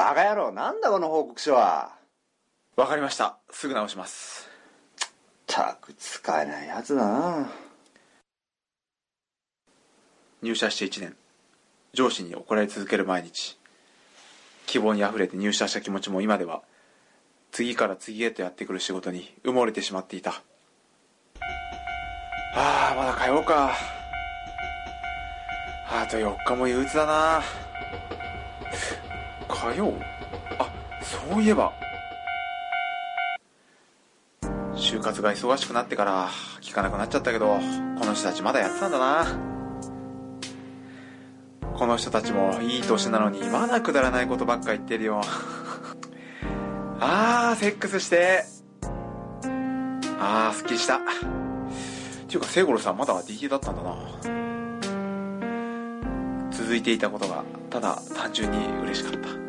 バカ野郎なんだこの報告書は。わかりました。すぐ直します。ったく使えないやつだな。入社して1年。上司に怒られ続ける毎日。希望にあふれて入社した気持ちも今では。次から次へとやってくる仕事に埋もれてしまっていた。ああまだ通おうか。あと4日も憂鬱だな通うあそういえば。就活が忙しくなってから聞かなくなっちゃったけどこの人たちまだやってたんだな。この人たちもいい年なのにまだくだらないことばっか言ってるよ。あーセックスして。あーすっきりした。っていうか聖五郎さんまだ DT だったんだな。続いていたことがただ単純に嬉しかった。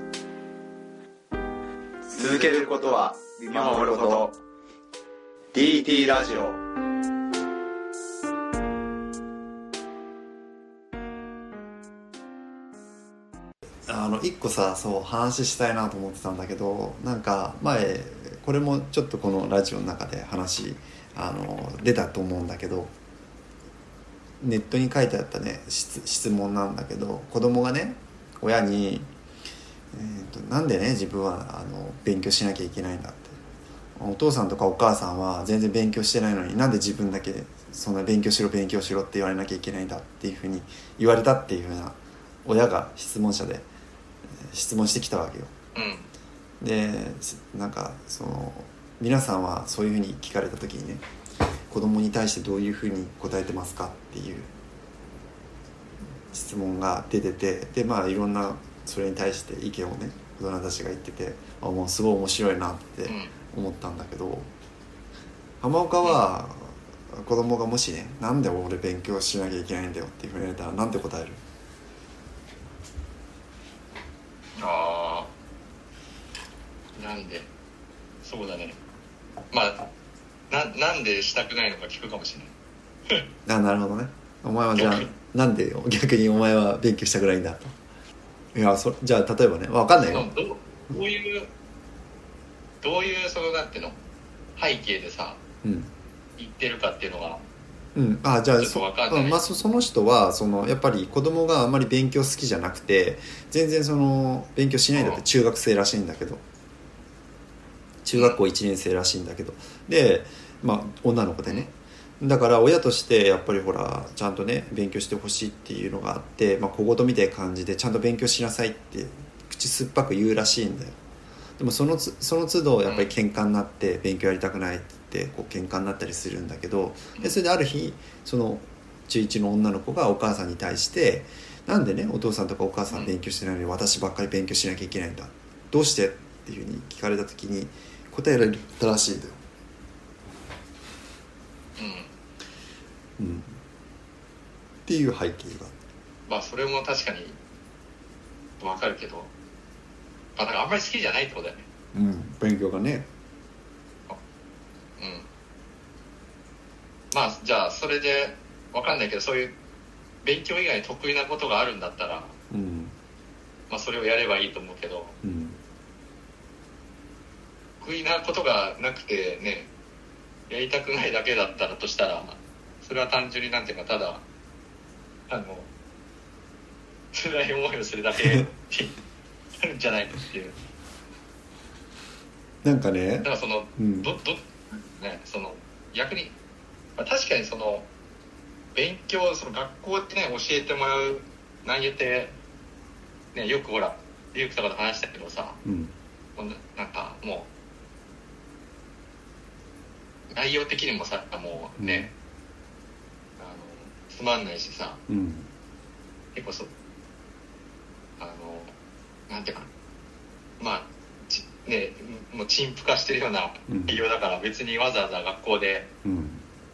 続けることは見守ること。DT ラジオ。あの一個さそう話したいなと思ってたんだけどなんか前これもちょっとこのラジオの中で話あの出たと思うんだけどネットに書いてあったね質質問なんだけど子供がね親に、えーと「なんでね自分はあの勉強しなきゃいけないんだ」ってお父さんとかお母さんは全然勉強してないのになんで自分だけそんな勉強しろ勉強しろって言われなきゃいけないんだっていうふうに言われたっていうふうな親が質問者で質問してきたわけよ。うんでなんかその皆さんはそういうふうに聞かれた時にね子供に対してどういうふうに答えてますかっていう質問が出ててでまあいろんなそれに対して意見をね大人たちが言っててあもうすごい面白いなってうん。思ったんだけど浜岡は子供がもしね「なんで俺勉強しなきゃいけないんだよ」っていうふうに言われたらなんて答える？ああなんで？そうだね。まあななんでしたくないのか聞くかもしれない。あなるほどね。お前はじゃあなんでよ？逆にお前は勉強したくないんだといやそじゃあ例えばね分かんないよ。どうどういうどういうそのなんていうの？背景でさうん。言ってるかっていうのがうん、あじゃあそ,、うんまあ、そその人はそのやっぱり子供があんまり勉強好きじゃなくて全然その勉強しないんだってうん。中学生らしいんだけど。中学校1年生らしいんだけど。でまあ女の子でねだから親としてやっぱりほらちゃんとね勉強してほしいっていうのがあって、まあ、小言みたいな感じでちゃんと勉強しなさいって口酸っぱく言うらしいんだよでもそのつその都度やっぱり喧嘩になって勉強やりたくないってってこう喧嘩になったりするんだけどでそれである日その中1の女の子がお母さんに対して「なんでねお父さんとかお母さん勉強してないのに私ばっかり勉強しなきゃいけないんだどうして?」っていうふうに聞かれた時に答えられたらしいんだよ。うんうん、っていう背景がまあそれも確かにわかるけどまあだからあんまり好きじゃないってことだよね。うん。勉強がね。うん。まあじゃあそれでわかんないけどそういう勉強以外に得意なことがあるんだったらうん。まあそれをやればいいと思うけどうん。得意なことがなくてねやりたくないだけだったらとしたらそれは単純になんていうかただあの辛い思いをするだけになるんじゃないのっていう。なんかねだからそのうん。どどねその逆に、まあ、確かにその勉強その学校ってね教えてもらう内容ってねよくほらリュウクとかと話したけどさうん。もうななんかもう内容的にもさもうね、あのつまんないしさ。うん。結構そう。あのなんていうかな。まあちねもう陳腐化してるようなうん。内容だから別にわざわざ学校でうん。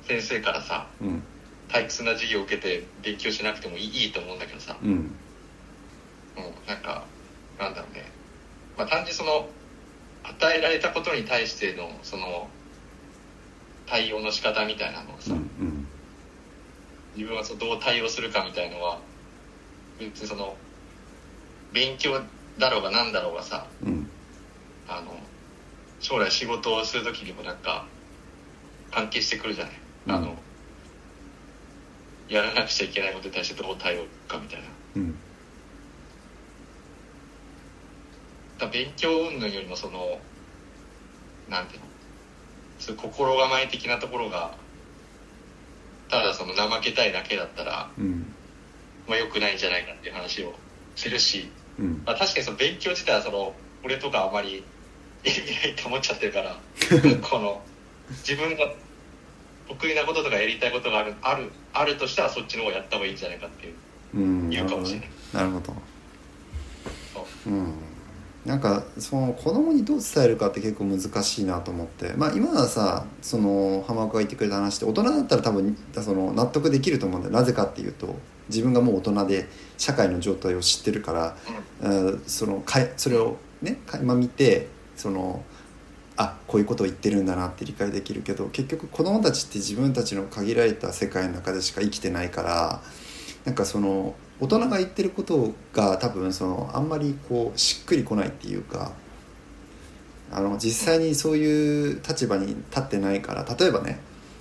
先生からさうん。退屈な授業を受けて勉強しなくてもいいいいと思うんだけどさ。うん。もうなんかなんだろうね。まあ単純にその与えられたことに対してのその対応の仕方みたいなのをさ、うん自分はそのどう対応するかみたいのは別にその勉強だろうがなんだろうがさうん。あの将来仕事をする時にもなんか関係してくるじゃない、うん。あのやらなくちゃいけないことに対してどう対応かみたいな。うん。だ勉強云々よりもそのなんていうのそういう心構え的なところがただその怠けたいだけだったら、うん。まあ、良くないんじゃないかっていう話をするし、うん。まあ、確かにその勉強自体はその俺とかあまり意味ないと思っちゃってるから この自分が得意なこととかやりたいことがあるあるあるとしたらそっちの方をやった方がいいんじゃないかっていううん。言うかもしれない。なるほど。うんなんかその子供にどう伝えるかって結構難しいなと思って。まあ今はさその浜岡が言ってくれた話って大人だったら多分その納得できると思うんだよ。なぜかっていうと自分がもう大人で社会の状態を知ってるから、うん。そのかいそれをね垣間見てそのあこういうことを言ってるんだなって理解できるけど結局子供たちって自分たちの限られた世界の中でしか生きてないからなんかその大人が言ってることが多分そのあんまりこうしっくりこないっていうかあの実際にそういう立場に立ってないから例えばね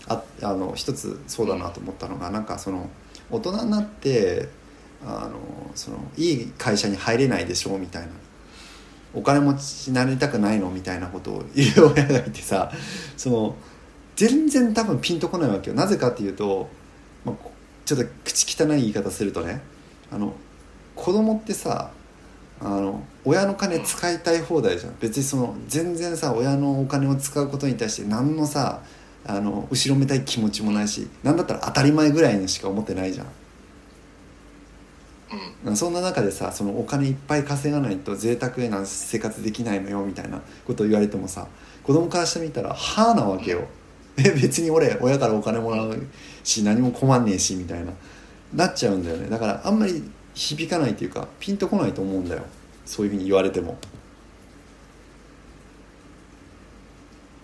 ああの一つそうだなと思ったのがなんかその大人になってあのそのいい会社に入れないでしょみたいな。お金持ちになりたくないのみたいなことを言う親がいてさその全然多分ピンとこないわけよ。なぜかっていうと、まあ、ちょっと口汚い言い方するとねあの子供ってさあの親の金使いたい放題じゃん。別にその全然さ親のお金を使うことに対して何のさあの後ろめたい気持ちもないし何だったら当たり前ぐらいにしか思ってないじゃん。うん。そんな中でさそのお金いっぱい稼がないと贅沢な生活できないのよみたいなことを言われてもさ子供からしてみたらはあなわけよ。え別に俺親からお金もらうし何も困んねえしみたいななっちゃうんだよね。だからあんまり響かないっていうかピンとこないと思うんだよ。そういうふうに言われても。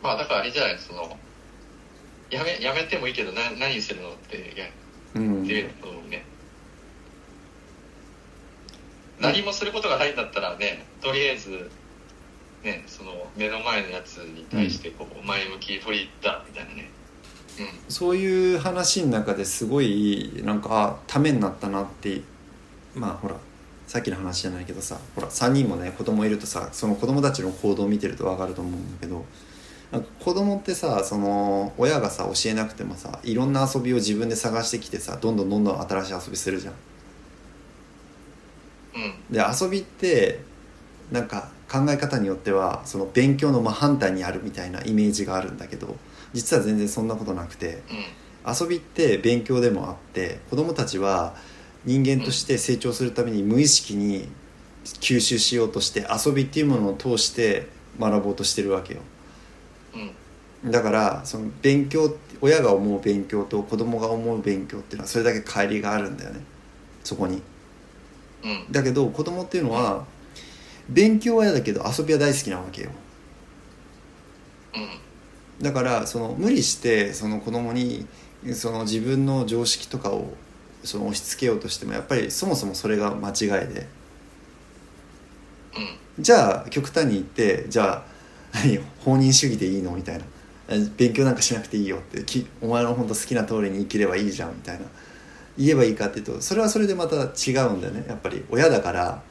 まあだからあれじゃないそのやめやめてもいいけどな何するのっていやうん。っていうのをね。何もすることがないんだったらねとりあえずねその目の前のやつに対してこう前向き取りだみたいなね。うそういう話の中ですごいなんかあためになったなってまあほらさっきの話じゃないけどさほら3人もね子供いるとさその子供たちの行動を見てると分かると思うんだけどなんか子供ってさその親がさ教えなくてもさいろんな遊びを自分で探してきてさどんどんどんどん新しい遊びするじゃん。んうんで遊びってなんか考え方によってはその勉強の真反対にあるみたいなイメージがあるんだけど実は全然そんなことなくてうん。遊びって勉強でもあって子供たちは人間として成長するために無意識に吸収しようとして遊びっていうものを通して学ぼうとしてるわけよ。うん。だからその勉強親が思う勉強と子供が思う勉強っていうのはそれだけ乖離があるんだよね。そこに。うん。だけど子供っていうのは勉強は嫌だけど遊びは大好きなわけよ。うんだからその無理してその子供にその自分の常識とかをその押し付けようとしてもやっぱりそもそもそれが間違いで。うん。じゃあ極端に言ってじゃあ何放任主義でいいの？みたいな。え勉強なんかしなくていいよってきお前の本当好きな通りに生きればいいじゃんみたいな。言えばいいかっていうとそれはそれでまた違うんだよね。やっぱり親だから。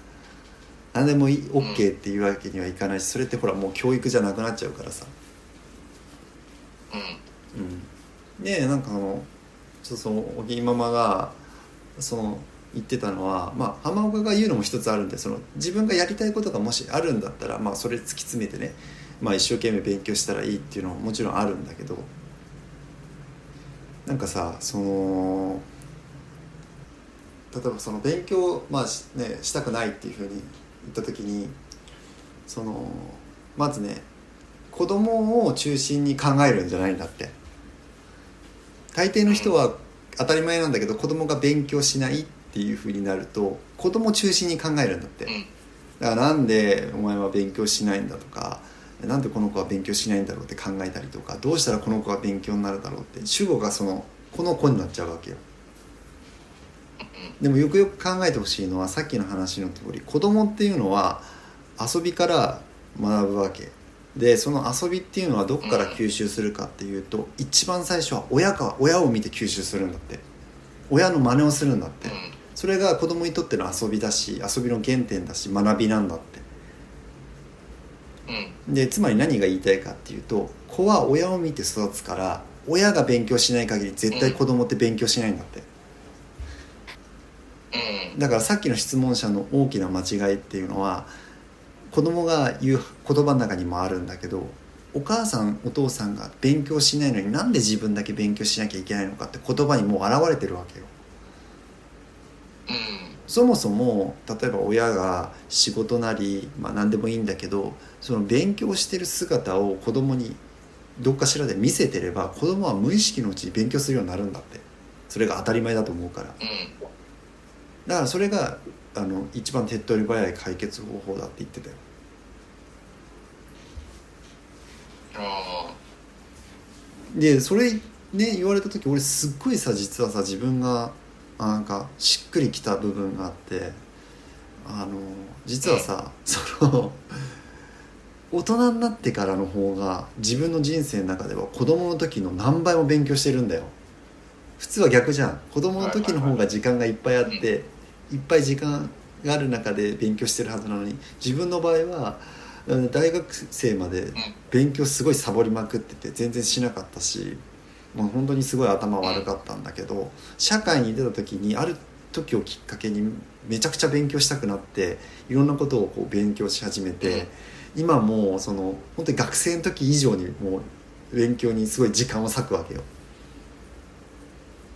何でもいい OK っていうわけにはいかないしそれってほらもう教育じゃなくなっちゃうからさうん。うん、でなんかあのちょっとそのおぎママがその言ってたのは、まあ、浜岡が言うのも一つあるんでその自分がやりたいことがもしあるんだったら、まあ、それ突き詰めてね、まあ、一生懸命勉強したらいいっていうのももちろんあるんだけどなんかさその例えばその勉強、まあね、したくないっていうふうに言った時にそのまずね子供を中心に考えるんじゃないんだって。大抵の人は当たり前なんだけど子供が勉強しないっていうふうになると子供中心に考えるんだって。うん。だからなんでお前は勉強しないんだとかなんでこの子は勉強しないんだろうって考えたりとかどうしたらこの子が勉強になるだろうって主語がそのこの子になっちゃうわけよ。うん。でもよくよく考えてほしいのはさっきの話の通り子供っていうのは遊びから学ぶわけでその遊びっていうのはどこから吸収するかっていうと一番最初は親か親を見て吸収するんだって。親の真似をするんだって。うん。それが子供にとっての遊びだし遊びの原点だし学びなんだって。うん。でつまり何が言いたいかっていうと子は親を見て育つから親が勉強しない限り絶対子供って勉強しないんだって。うん。だからさっきの質問者の大きな間違いっていうのは子供が言う言葉の中にもあるんだけどお母さんお父さんが勉強しないのになんで自分だけ勉強しなきゃいけないのかって言葉にもう現れてるわけよ。うん。そもそも例えば親が仕事なり、まあ、何でもいいんだけどその勉強してる姿を子供にどっかしらで見せてれば子供は無意識のうちに勉強するようになるんだって。それが当たり前だと思うから。うんだからそれがあの一番手っ取り早い解決方法だって言ってたよ。あでそれね言われた時俺すっごいさ実はさ自分があなんかしっくりきた部分があってあの実はさ、その大人になってからの方が自分の人生の中では子供の時の何倍も勉強してるんだよ普通は逆じゃん。子供の時の方が時間がいっぱいあっていっぱい時間がある中で勉強してるはずなのに自分の場合はうん大学生まで勉強すごいサボりまくってて全然しなかったしもう本当にすごい頭悪かったんだけど社会に出た時にある時をきっかけにめちゃくちゃ勉強したくなっていろんなことをこう勉強し始めて今もうその本当に学生の時以上にもう勉強にすごい時間を割くわけよ。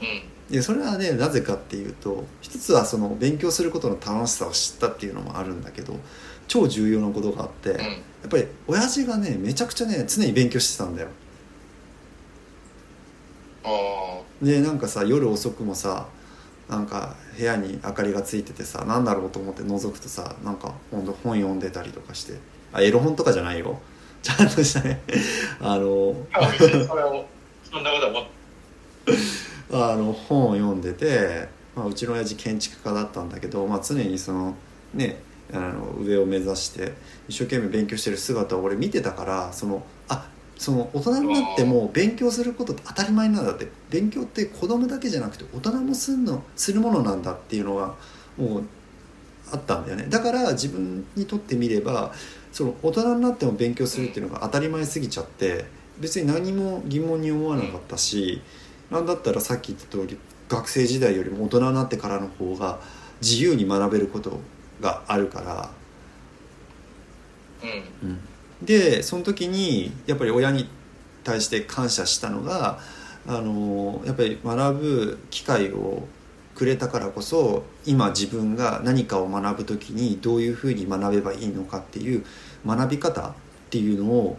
うん。でそれはねなぜかっていうと一つはその勉強することの楽しさを知ったっていうのもあるんだけど超重要なことがあって、うん。やっぱり親父がねめちゃくちゃね常に勉強してたんだよ。あでなんかさ夜遅くもさなんか部屋に明かりがついててさなんだろうと思って覗くとさなんかほんと本読んでたりとかしてあエロ本とかじゃないよ。ちゃんとしたねあのそれをそんなことあの本を読んでて、まあ、うちの親父建築家だったんだけど、まあ、常にそのねあの上を目指して一生懸命勉強してる姿を俺見てたからそのあその大人になっても勉強することって当たり前なんだって。勉強って子供だけじゃなくて大人もするのするものなんだっていうのがもうあったんだよね。だから自分にとってみればその大人になっても勉強するっていうのが当たり前すぎちゃって別に何も疑問に思わなかったし、なんだったらさっき言った通り学生時代よりも大人になってからの方が自由に学べることがあるから、うん。でその時にやっぱり親に対して感謝したのがあのやっぱり学ぶ機会をくれたからこそ今自分が何かを学ぶ時にどういうふうに学べばいいのかっていう学び方っていうのを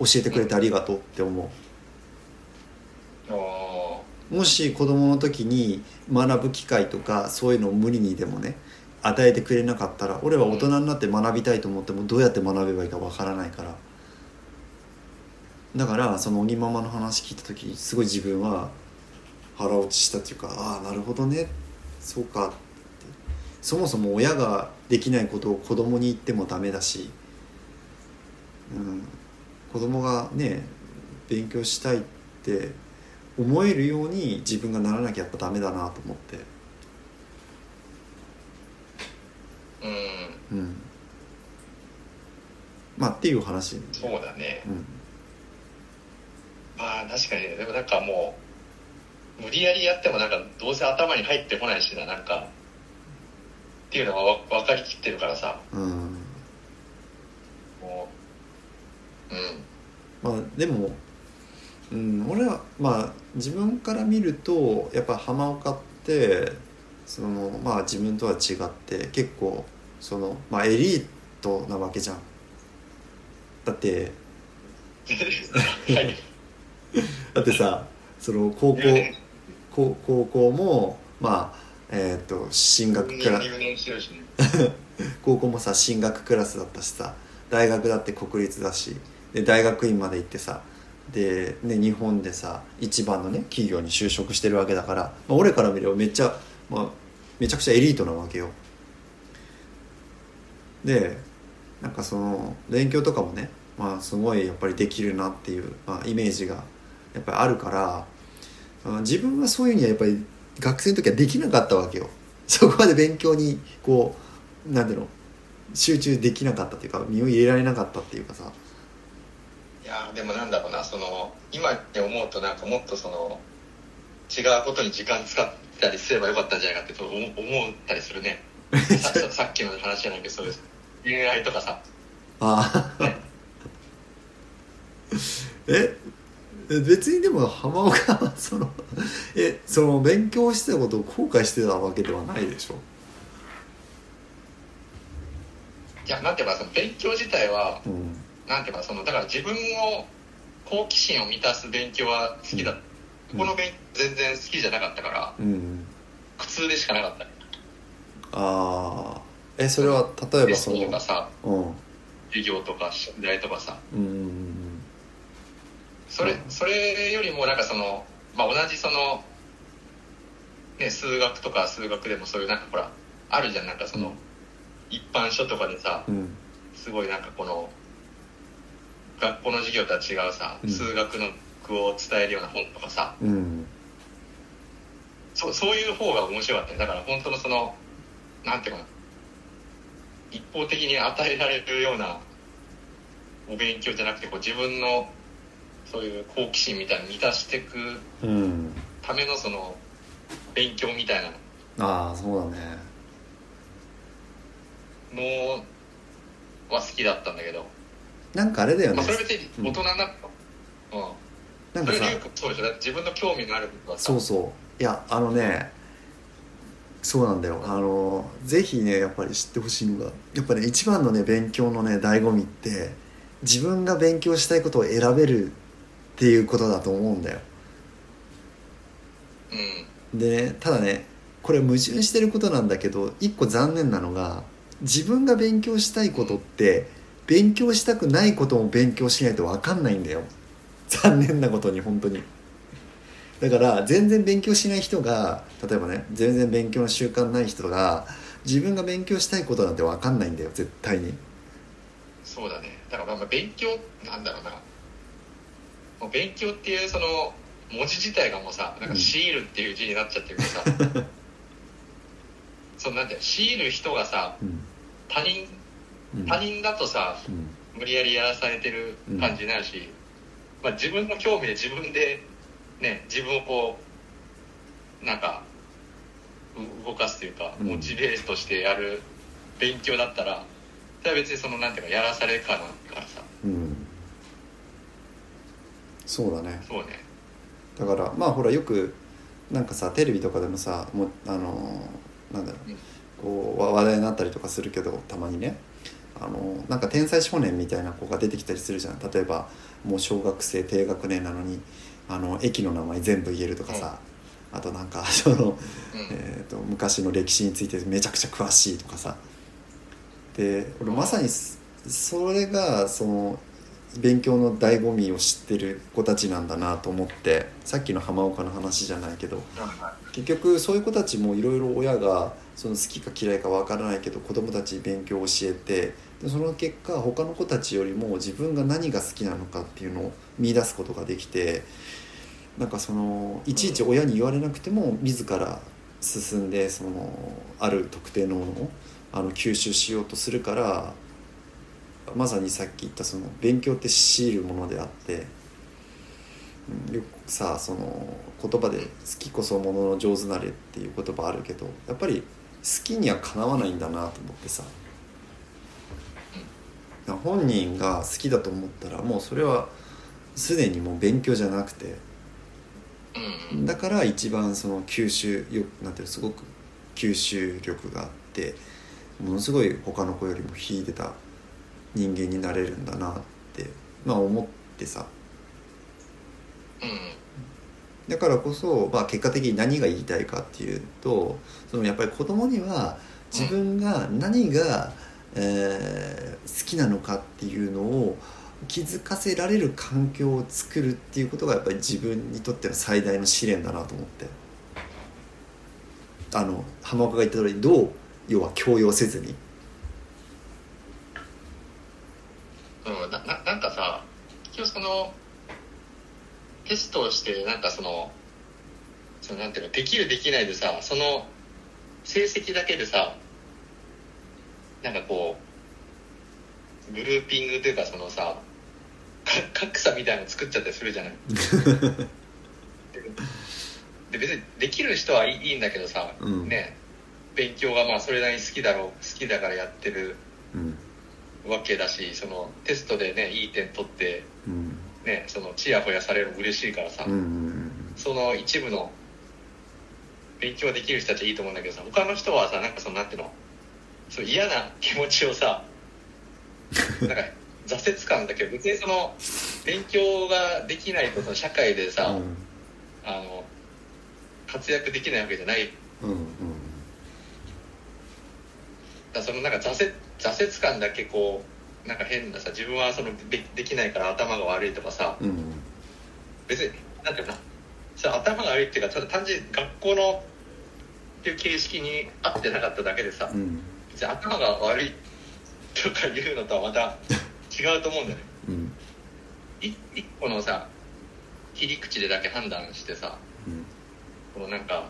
教えてくれてありがとうって思う。あもし子供の時に学ぶ機会とかそういうのを無理にでもね与えてくれなかったら俺は大人になって学びたいと思ってもどうやって学べばいいかわからないから。だからその鬼ママの話聞いた時すごい自分は腹落ちしたっていうかああなるほどね。そうか。って。そもそも親ができないことを子供に言ってもダメだし、うん、子供がね勉強したいって思えるように自分がならなきゃやっぱダメだなと思って。うん。うん。まあっていう話。そうだね。うん。まあ確かにね。でもなんかもう無理やりやってもなんかどうせ頭に入ってこないしななんか。っていうのがわ分かりきってるからさ。うん。もう。うん。まあでも、うん、俺はまあ自分から見るとやっぱ浜岡ってそのまあ自分とは違って結構そのまあエリートなわけじゃん。だってはい。だってさその高校高高校もまあえっ、と進学クラ入年してるしね。高校もさ進学クラスだったしさ大学だって国立だしで大学院まで行ってさで、ね、日本でさ一番のね企業に就職してるわけだから、まあ、俺から見ればめっちゃ、まあ、めちゃくちゃエリートなわけよ。でなんかその勉強とかもねまあすごいやっぱりできるなっていう、まあ、イメージがやっぱりあるからあ自分はそういうにはやっぱり学生の時はできなかったわけよ。そこまで勉強にこうなんていうの集中できなかったっていうか身を入れられなかったっていうかさ。やーでもなんだろうなその今って思うとなんかもっとその違うことに時間使ったりすればよかったんじゃないかってそう思思ったりするね。さっきの話じゃないけどそうです。恋愛とかさ。ああね。え別にでも浜岡はそのえその勉強してたことを後悔してたわけではないでしょ？いやなんていうかその勉強自体はうんなんていうかそのだから自分を好奇心を満たす勉強は好きだ、うん。この勉強全然好きじゃなかったからうん。苦痛でしかなかったああえそれは例えばそのとかさうん。授業とか宿題とかさ。うん。うん。それそれよりもなんかその、まあ、同じその、ね、数学とか数学でもそういうなんかほらあるじゃん。なんかその、一般書とかでさうん。すごいなんかこの学校の授業とは違うさ、うん。数学の句を伝えるような本とかさうん。そうそういう方が面白かったよ。だから本当のそのなんていうかな一方的に与えられるようなお勉強じゃなくてこう自分のそういう好奇心みたいなの満たしていくうん。ためのその勉強みたいなああそうだね。のは好きだったんだけど、なんかあれだよね。まあ、それは別に大人になった、うん。なんかさ。そうでしょ。自分の興味のあることはさ。そうそう。いやあのねそうなんだよ。あのぜひねやっぱり知ってほしいのがやっぱり、ね、一番のね勉強のね醍醐味って自分が勉強したいことを選べるっていうことだと思うんだよ。うん。でねただねこれ矛盾してることなんだけど一個残念なのが自分が勉強したいことって勉強したくないことも勉強しないと分かんないんだよ。残念なことに本当に。だから全然勉強しない人が例えばね全然勉強の習慣ない人が自分が勉強したいことなんて分かんないんだよ絶対に。そうだね。だからまあ勉強なんだろうな。もう勉強っていうその文字自体がもうさなんかシールっていう字になっちゃってるけどさ、そうなんだよ。シール人がさうん。他人うん他人だとさうん。無理やりやらされてる感じになるし、まあ、自分の興味で自分でね自分をこうなんかう動かすというかうん。モチベートしてやる勉強だったらそれは別にそのなんていうかやらされるからからさ。うん。そうだね。そうね。だからまあほらよくなんかさテレビとかでもさもうあのーなんだろう、うん。こうわ話題になったりとかするけどたまにねあのーなんか天才少年みたいな子が出てきたりするじゃん。例えばもう小学生低学年なのにあの駅の名前全部言えるとかさ、あとなんか その、うん。えー、と昔の歴史についてめちゃくちゃ詳しいとかさ。で俺まさにそそれがその勉強の醍醐味を知ってる子たちなんだなと思ってさっきの浜岡の話じゃないけど。結局そういう子たちもいろいろ親がその好きか嫌いかわからないけど子供たちに勉強を教えてでその結果他の子たちよりも自分が何が好きなのかっていうのを見出すことができてなんかそのいちいち親に言われなくても自ら進んでそのある特定のものをあの吸収しようとするからまさにさっき言ったその勉強って強いるものであって、うんよくさその言葉で「好きこそものの上手なれ」っていう言葉あるけどやっぱり好きにはかなわないんだなと思ってさ本人が好きだと思ったらもうそれはすでにもう勉強じゃなくてうんだから一番その吸収よなんていうのすごく吸収力があってものすごい他の子よりも秀でた人間になれるんだなってまあ思ってさ。うん。だからこそ、まあ、結果的に何が言いたいかっていうとそのやっぱり子供には自分が何が、えー好きなのかっていうのを気づかせられる環境を作るっていうことがやっぱり自分にとっての最大の試練だなと思って。あの浜岡が言った通りどう要は強要せずにうん、なななんかさ結局そのテストをしてなんかそのそのなんていうのできるできないでさその成績だけでさなんかこうグルーピングというかそのさか格差みたいなの作っちゃったりするじゃない？で別にできる人はいいんだけどさ、うん。ね勉強がまあそれなりに好きだろう好きだからやってるうん。わけだしそのテストでねいい点取ってうん。ねそのチヤホヤされるの嬉しいからさ、うんうんその一部の勉強できる人たちはいいと思うんだけどさ他の人はさなんかそのなんていうの？そう嫌な気持ちをさ なんか挫折感だけど別にその勉強ができないとその社会でさ、うん。あの活躍できないわけじゃない。うんうん。だそのなんか挫折挫折感だけこうなんか変なさ自分はそのでできないから頭が悪いとかさうんうん。別になんていうかな。それ頭が悪いっていうかただ単純に学校のっていう形式に合ってなかっただけでさうん別に頭が悪いとかいうのとはまた違うと思うんだよね。うん。い一個のさ切り口でだけ判断してさうん。このなんか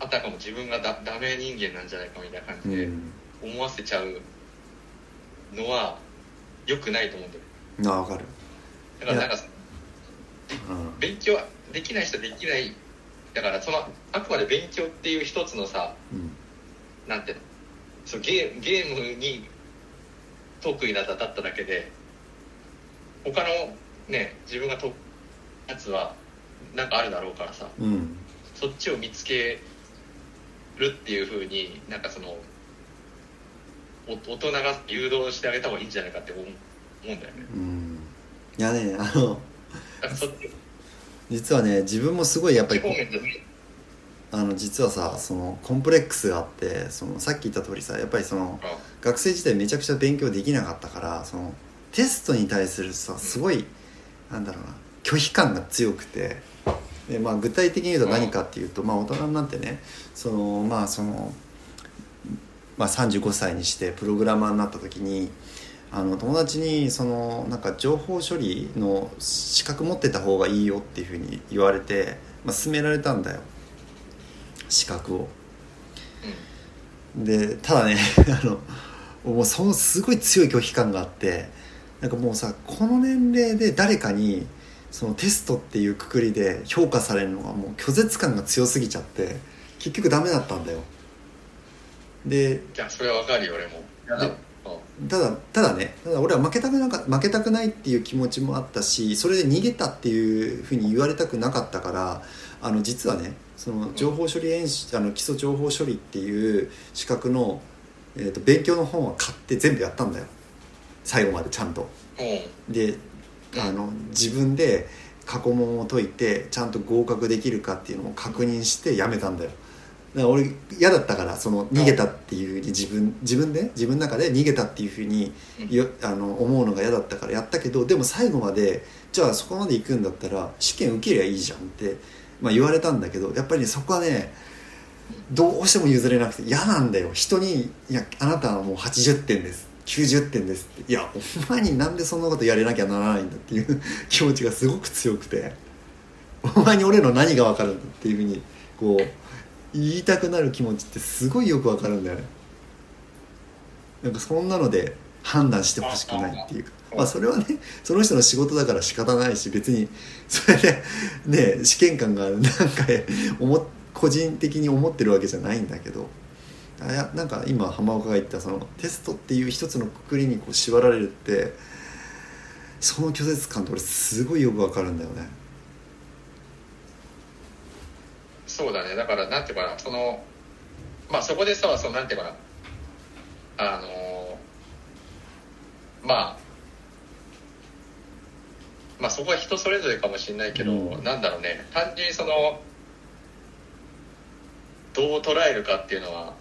あたかも自分がだダメ人間なんじゃないかみたいな感じでうん。思わせちゃうのは良くないと思うんだよあ分かる。だからなんかうん。勉強できない人はできない。だからそのあくまで勉強っていう一つのさうん。なんていうの？そうゲーゲームに得意なだっただけで他のね自分がとやつはなんかあるだろうからさうん。そっちを見つけるっていうふうになんかそのお大人が誘導してあげた方がいいんじゃないかって思うんだよね。うん。いやねあの実はね自分もすごいやっぱりあの実はさそのコンプレックスがあってそのさっき言った通りさやっぱりその学生時代めちゃくちゃ勉強できなかったからそのテストに対するさすごいなんだろうな拒否感が強くてで、まあ、具体的に言うと何かっていうと、まあ、大人になってねそのまあその、まあ、35歳にしてプログラマーになった時にあの友達にそのなんか情報処理の資格持ってた方がいいよっていうふうに言われて、まあ、勧められたんだよ資格を。でただね あのもうそのすごい強い拒否感があってなんかもうさこの年齢で誰かにそのテストっていうくくりで評価されるのがもう拒絶感が強すぎちゃって結局ダメだったんだよ。でいやそれはわかるよ俺も。ただただねただ俺は負けたくなか負けたくないっていう気持ちもあったしそれで逃げたっていうふうに言われたくなかったからあの実はねその情報処理演習あの基礎情報処理っていう資格の、えー、と勉強の本は買って全部やったんだよ。最後までちゃんと。うんであの自分で過去問を解いてちゃんと合格できるかっていうのを確認してやめたんだよ。だから俺嫌だったからその逃げたっていうふうに自分自分で自分の中で逃げたっていうふうによあの思うのが嫌だったからやったけどでも最後までじゃあそこまで行くんだったら試験受けりゃいいじゃんって、まあ、言われたんだけどやっぱりねそこはねどうしても譲れなくて嫌なんだよ。人に「いやあなたはもう80点です」90点です。っていやお前になんでそんなことやれなきゃならないんだっていう 気持ちがすごく強くて。お前に俺の何が分かるんだっていうふうにこう言いたくなる気持ちってすごいよく分かるんだよね。なんかそんなので判断してほしくないっていうか。まあそれはねその人の仕事だから仕方ないし別にそれでね試験官がなんか思個人的に思ってるわけじゃないんだけど。あやなんか今浜岡が言ったそのテストっていう一つのくくりにこう縛られるってその拒絶感って俺すごいよくわかるんだよね。そうだね。だからなんていうかなそのまあそこでさそのなんていうかなあのまあまあそこは人それぞれかもしれないけど、うん。なんだろうね。単純にそのどう捉えるかっていうのは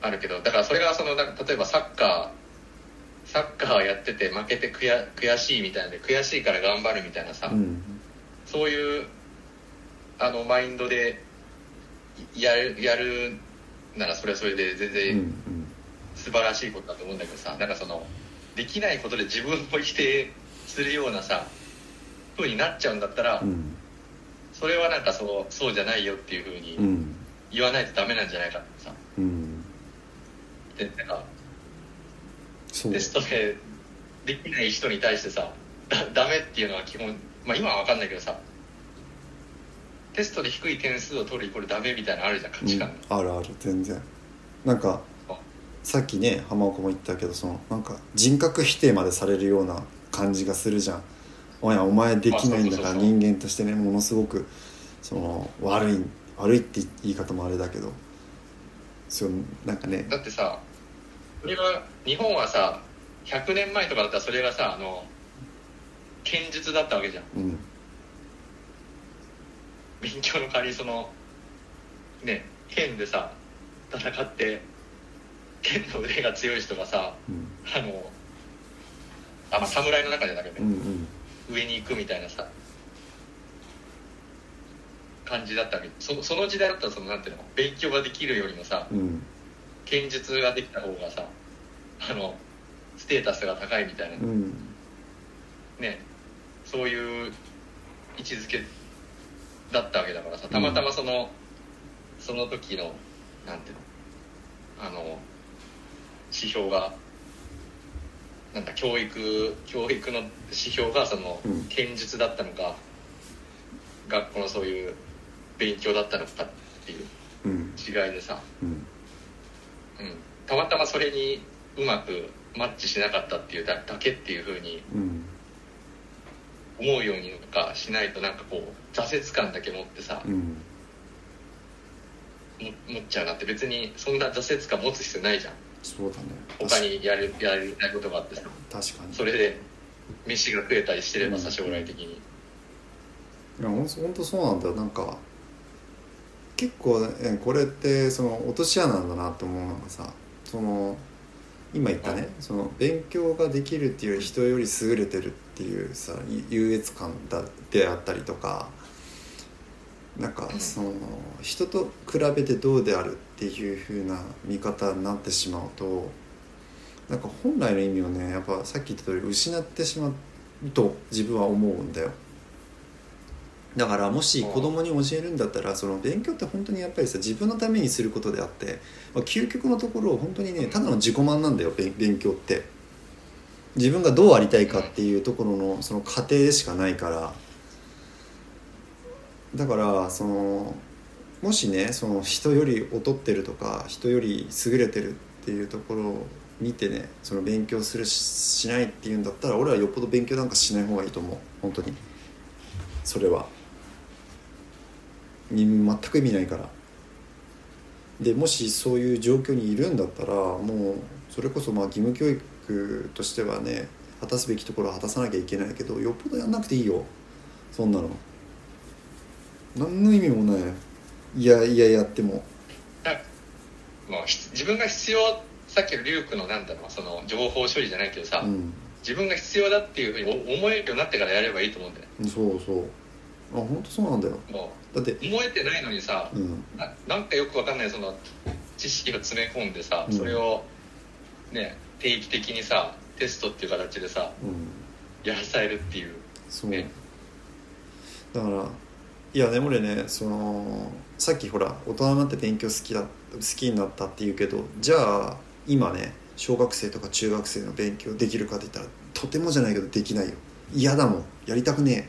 あるけどだからそれがそのなんか例えばサッカーサッカーやってて負けて悔しいみたいなので悔しいから頑張るみたいなさ、うん。そういうあのマインドでやるやるならそれはそれで全うん然素晴らしいことだと思うんだけどさなんかそのできないことで自分を否定するようなさ風になっちゃうんだったら、うん。それはなんかそうそうじゃないよっていう風に言わないとダメなんじゃないかってさ。うん。でなんかテストでできない人に対してさだダメっていうのは基本まあ今は分かんないけどさテストで低い点数を取るイコールダメみたいなのあるじゃん価値観。うん、あるある。全然。なんかあ。さっきね浜岡も言ったけどそのなんか人格否定までされるような感じがするじゃん。おやお前できないんだから人間としてねものすごくその悪い悪いって言い方もあれだけど。そうなんかね。だってさそれは日本はさ100年前とかだったらそれがさあの剣術だったわけじゃん。うん。勉強の代わりにそのね剣でさ戦って剣の腕が強い人がさうん。あのあまあ侍の中でだけどね、うんうん。上に行くみたいなさ。感じだったわけ。そのその時代だったらそのなんていうの？勉強ができるよりもさうん。剣術ができた方がさあのステータスが高いみたいな、うん。ね。そういう位置づけだったわけだからさたまたまその、その時のなんていうの？あの指標がなんだ教育教育の指標がそのうん。剣術だったのか、学校のそういう勉強だったのかっていううん。違いでさ、うん。うん、たまたまそれにうまくマッチしなかったっていうだだけっていうふうにうん。思うようになんかしないとなんかこう挫折感だけ持ってさ、うん。も持っちゃうなって。別にそんな挫折感持つ必要ないじゃんそうだね。他にやるやりたいことがあってさ。確かに。それで飯が食えたりしてればさうん。将来的に、いやほんとそうなんだよ。なんか結構ねこれってその落とし穴なんだなって思うのがさその今言ったね、はいその勉強ができるっていう人より優れてるっていうさゆ優越感だであったりとかなんかうんその人と比べてどうであるっていう風な見方になってしまうとなんか本来の意味をねやっぱさっき言った通り失ってしまうと自分は思うんだよ。だからもし子供に教えるんだったらその勉強って本当にやっぱりさ自分のためにすることであって、まあ、究極のところ本当にねただの自己満なんだよ勉勉強って。自分がどうありたいかっていうところのその過程でしかないからだからそのもしねその人より劣ってるとか人より優れてるっていうところを見てねその勉強するしないっていうんだったら俺はよっぽど勉強なんかしない方がいいと思う。本当に。それは。全く意味ないから。でもしそういう状況にいるんだったらもうそれこそまあ義務教育としてはね果たすべきところは果たさなきゃいけないけどよっぽどやんなくていいよ。そんなの。何の意味もない。いやいややっても。だもうひ自分が必要さっきのリュウクのなんだろうその情報処理じゃないけどさ、うん。自分が必要だっていうふうに思えるようになってからやればいいと思うんだよ。そうそう。あ本当そうなんだよ。もだってう思えてないのにさ、うん。ななんかよくわかんないその知識を詰め込んでさ、うん。それをね定期的にさテストっていう形でさうん。やらされるっていう。そう。ねだからいやね俺ねそのさっきほら大人になって勉強好きだ好きになったって言うけどじゃあ今ね小学生とか中学生の勉強できるかって言ったらとてもじゃないけどできないよ。嫌だもん。やりたくね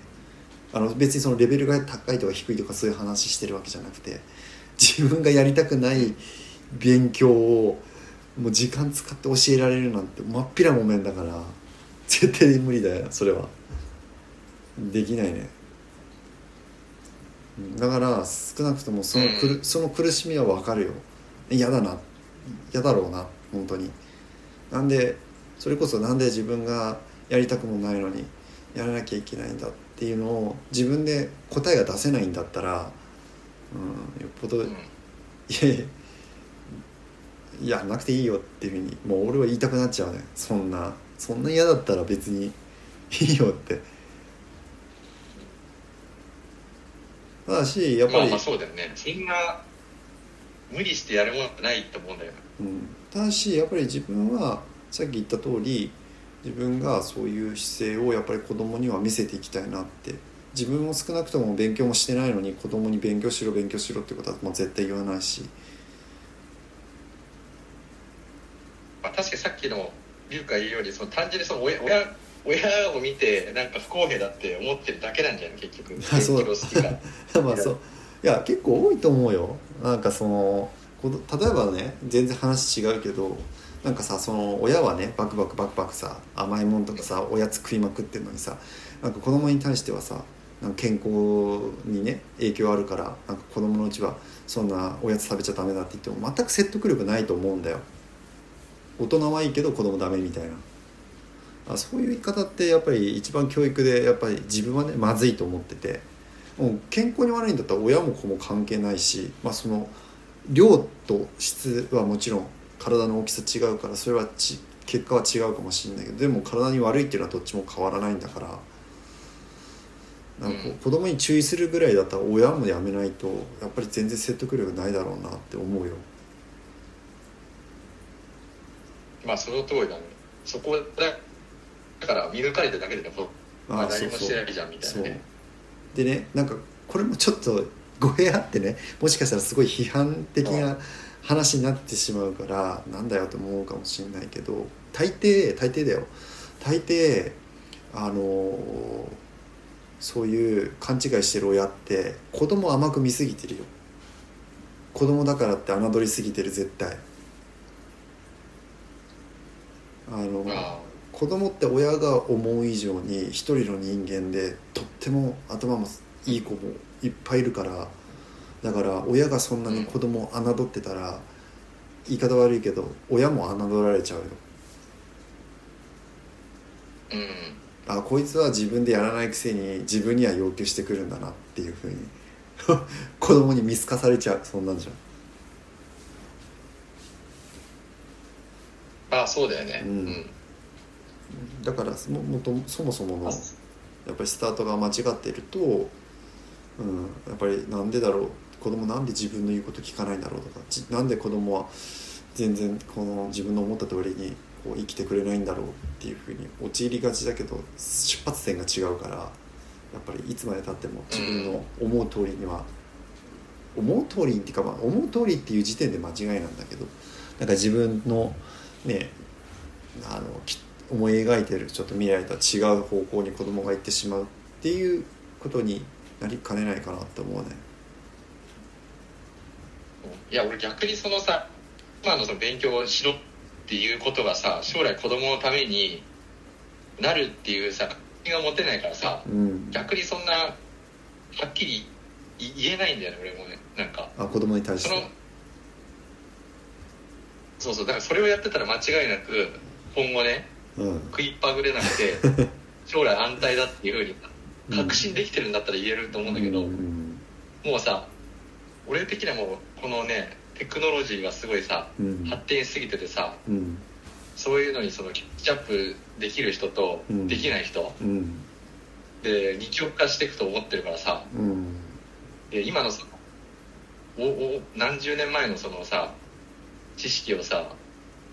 え。あの別にそのレベルが高いとか低いとかそういう話してるわけじゃなくて自分がやりたくない勉強をもう時間使って教えられるなんて真っ平もめんだから絶対無理だよそれは。できないね。だから少なくともそのくる、うん。その苦しみは分かるよ。嫌だな。嫌だろうな。本当に。なんでそれこそなんで自分がやりたくもないのにやらなきゃいけないんだっていうのを自分で答えが出せないんだったら、うん、よっぽど、うん。いやいややんなくていいよっていうふうにもう俺は言いたくなっちゃうね。そんなそんな嫌だったら別にいいよってただしやっぱり、まあまあそうだよね。そんな無理してやるものじゃないと思うんだようん、ただしやっぱり自分はさっき言った通り自分がそういう姿勢をやっぱり子供には見せていきたいなって。自分も少なくとも勉強もしてないのに子供に勉強しろ勉強しろってことはもう絶対言わないし。まあ、確かにさっきの龍が言うようにその単純にその親親親を見てなんか不公平だって思ってるだけなんじゃない？結局。まあそう。いや結構多いと思うよ。なんかそのこの例えばね全然話違うけどなんかさその親はねバクバクバクバクさ甘いもんとかさおやつ食いまくってるのにさなんか子供に対してはさなんか健康にね影響あるからなんか子供のうちはそんなおやつ食べちゃダメだって言っても全く説得力ないと思うんだよ。大人はいいけど子供ダメみたいなあそういう言い方ってやっぱり一番教育でやっぱり自分はねまずいと思ってて。もう健康に悪いんだったら親も子も関係ないし、まあ、その量と質はもちろん体の大きさ違うからそれはち結果は違うかもしれないけどでも体に悪いっていうのはどっちも変わらないんだから。なんか子供に注意するぐらいだったら親もやめないとやっぱり全然説得力ないだろうなって思うよ。まあその通りだね。そこだだから見抜かれただけでもまあ何もしてないじゃんみたいなね。でねなんかこれもちょっと語弊あってねもしかしたらすごい批判的な話になってしまうからなんだよと思うかもしれないけど大抵大抵だよ。大抵あのーそういう勘違いしてる親って子供を甘く見すぎてるよ。子供だからって侮りすぎてる絶対。あのあ子供って親が思う以上に一人の人間でとっても頭もいい子もいっぱいいるからだから親がそんなに子供を侮ってたら言い方悪いけど親も侮られちゃうよ。あうん。あこいつは自分でやらないくせに自分には要求してくるんだなっていうふうに 子供に見透かされちゃう。そんなんじゃああそうだよね。うんだからももとそもそものやっぱりスタートが間違っていると、うん、やっぱりなんでだろう子供なんで自分の言うこと聞かないんだろうとかじなんで子供は全然この自分の思った通りにこう生きてくれないんだろうっていうふうに陥りがちだけど出発点が違うからやっぱりいつまでたっても自分の思う通りには、思う通りっていうか、まあ、思う通りっていう時点で間違いなんだけどなんか自分のねあのき思い描いてるちょっと未来とは違う方向に子供が行ってしまうっていうことになりかねないかなって思うね。い？や俺逆にそのさ今のその勉強をしろっていうことがさ将来子供のためになるっていうさ確信が持てないからさうん、逆にそんなはっきり言えないんだよね俺もね。なんかあ子供に対しそのてそうそうだからそれをやってたら間違いなく今後ねうん食いっぱぐれなくて 将来安泰だっていうふうに確信できてるんだったら言えると思うんだけど、うん。もうさ俺的にはもうこのねテクノロジーがすごいさうん。発展しすぎててさうん。そういうのにそのキャッチアップできる人とうん。できない人うん。で二極化していくと思ってるからさうん。で今のさおお何十年前のそのさ知識をさ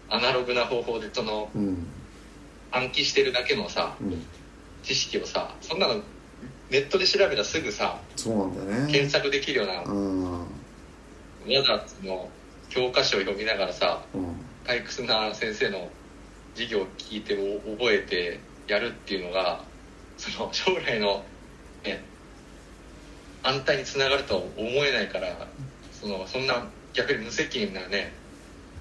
アナログな方法でそのうん暗記してるだけのさうん。知識をさそんなのネットで調べたらすぐさそうなんだよね。検索できるようなうん。わざわざその教科書を読みながらさうん。退屈な先生の授業を聞いてお覚えてやるっていうのがその将来の、ね、安泰につながるとは思えないからそのそんな逆に無責任なね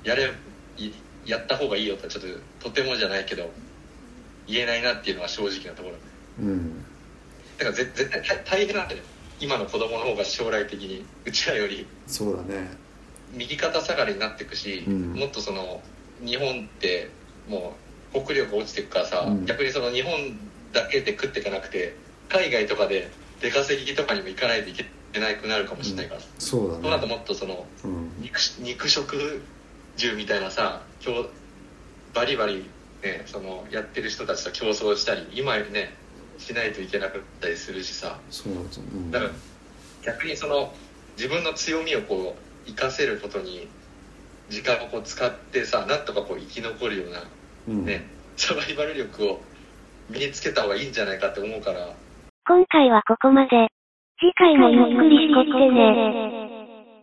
やれいやった方がいいよとはちょっととてもじゃないけど言えないなっていうのは正直なところ。うん。だからぜ絶対大大変なんだよ。今の子供の方が将来的にうちらより。そうだね。右肩下がりになっていくし、うん。もっとその日本ってもう国力が落ちていくからさ、うん。逆にその日本だけで食っていかなくて海外とかで出稼ぎとかにも行かないといけなくなるかもしれないから、そうそうなるとだねもっとそのうん。肉肉食獣みたいなさ今日バリバリ、ね、そのやってる人たちと競争したり今よりねしないといけなかったりするしさ。そうなんですよ。うん。だから逆にその自分の強みをこう活かせることに時間をこう使ってさなんとかこう生き残るようなうん。ね、サバイバル力を身につけた方がいいんじゃないかって思うから。今回はここまで。次回もゆっくりしてきてね。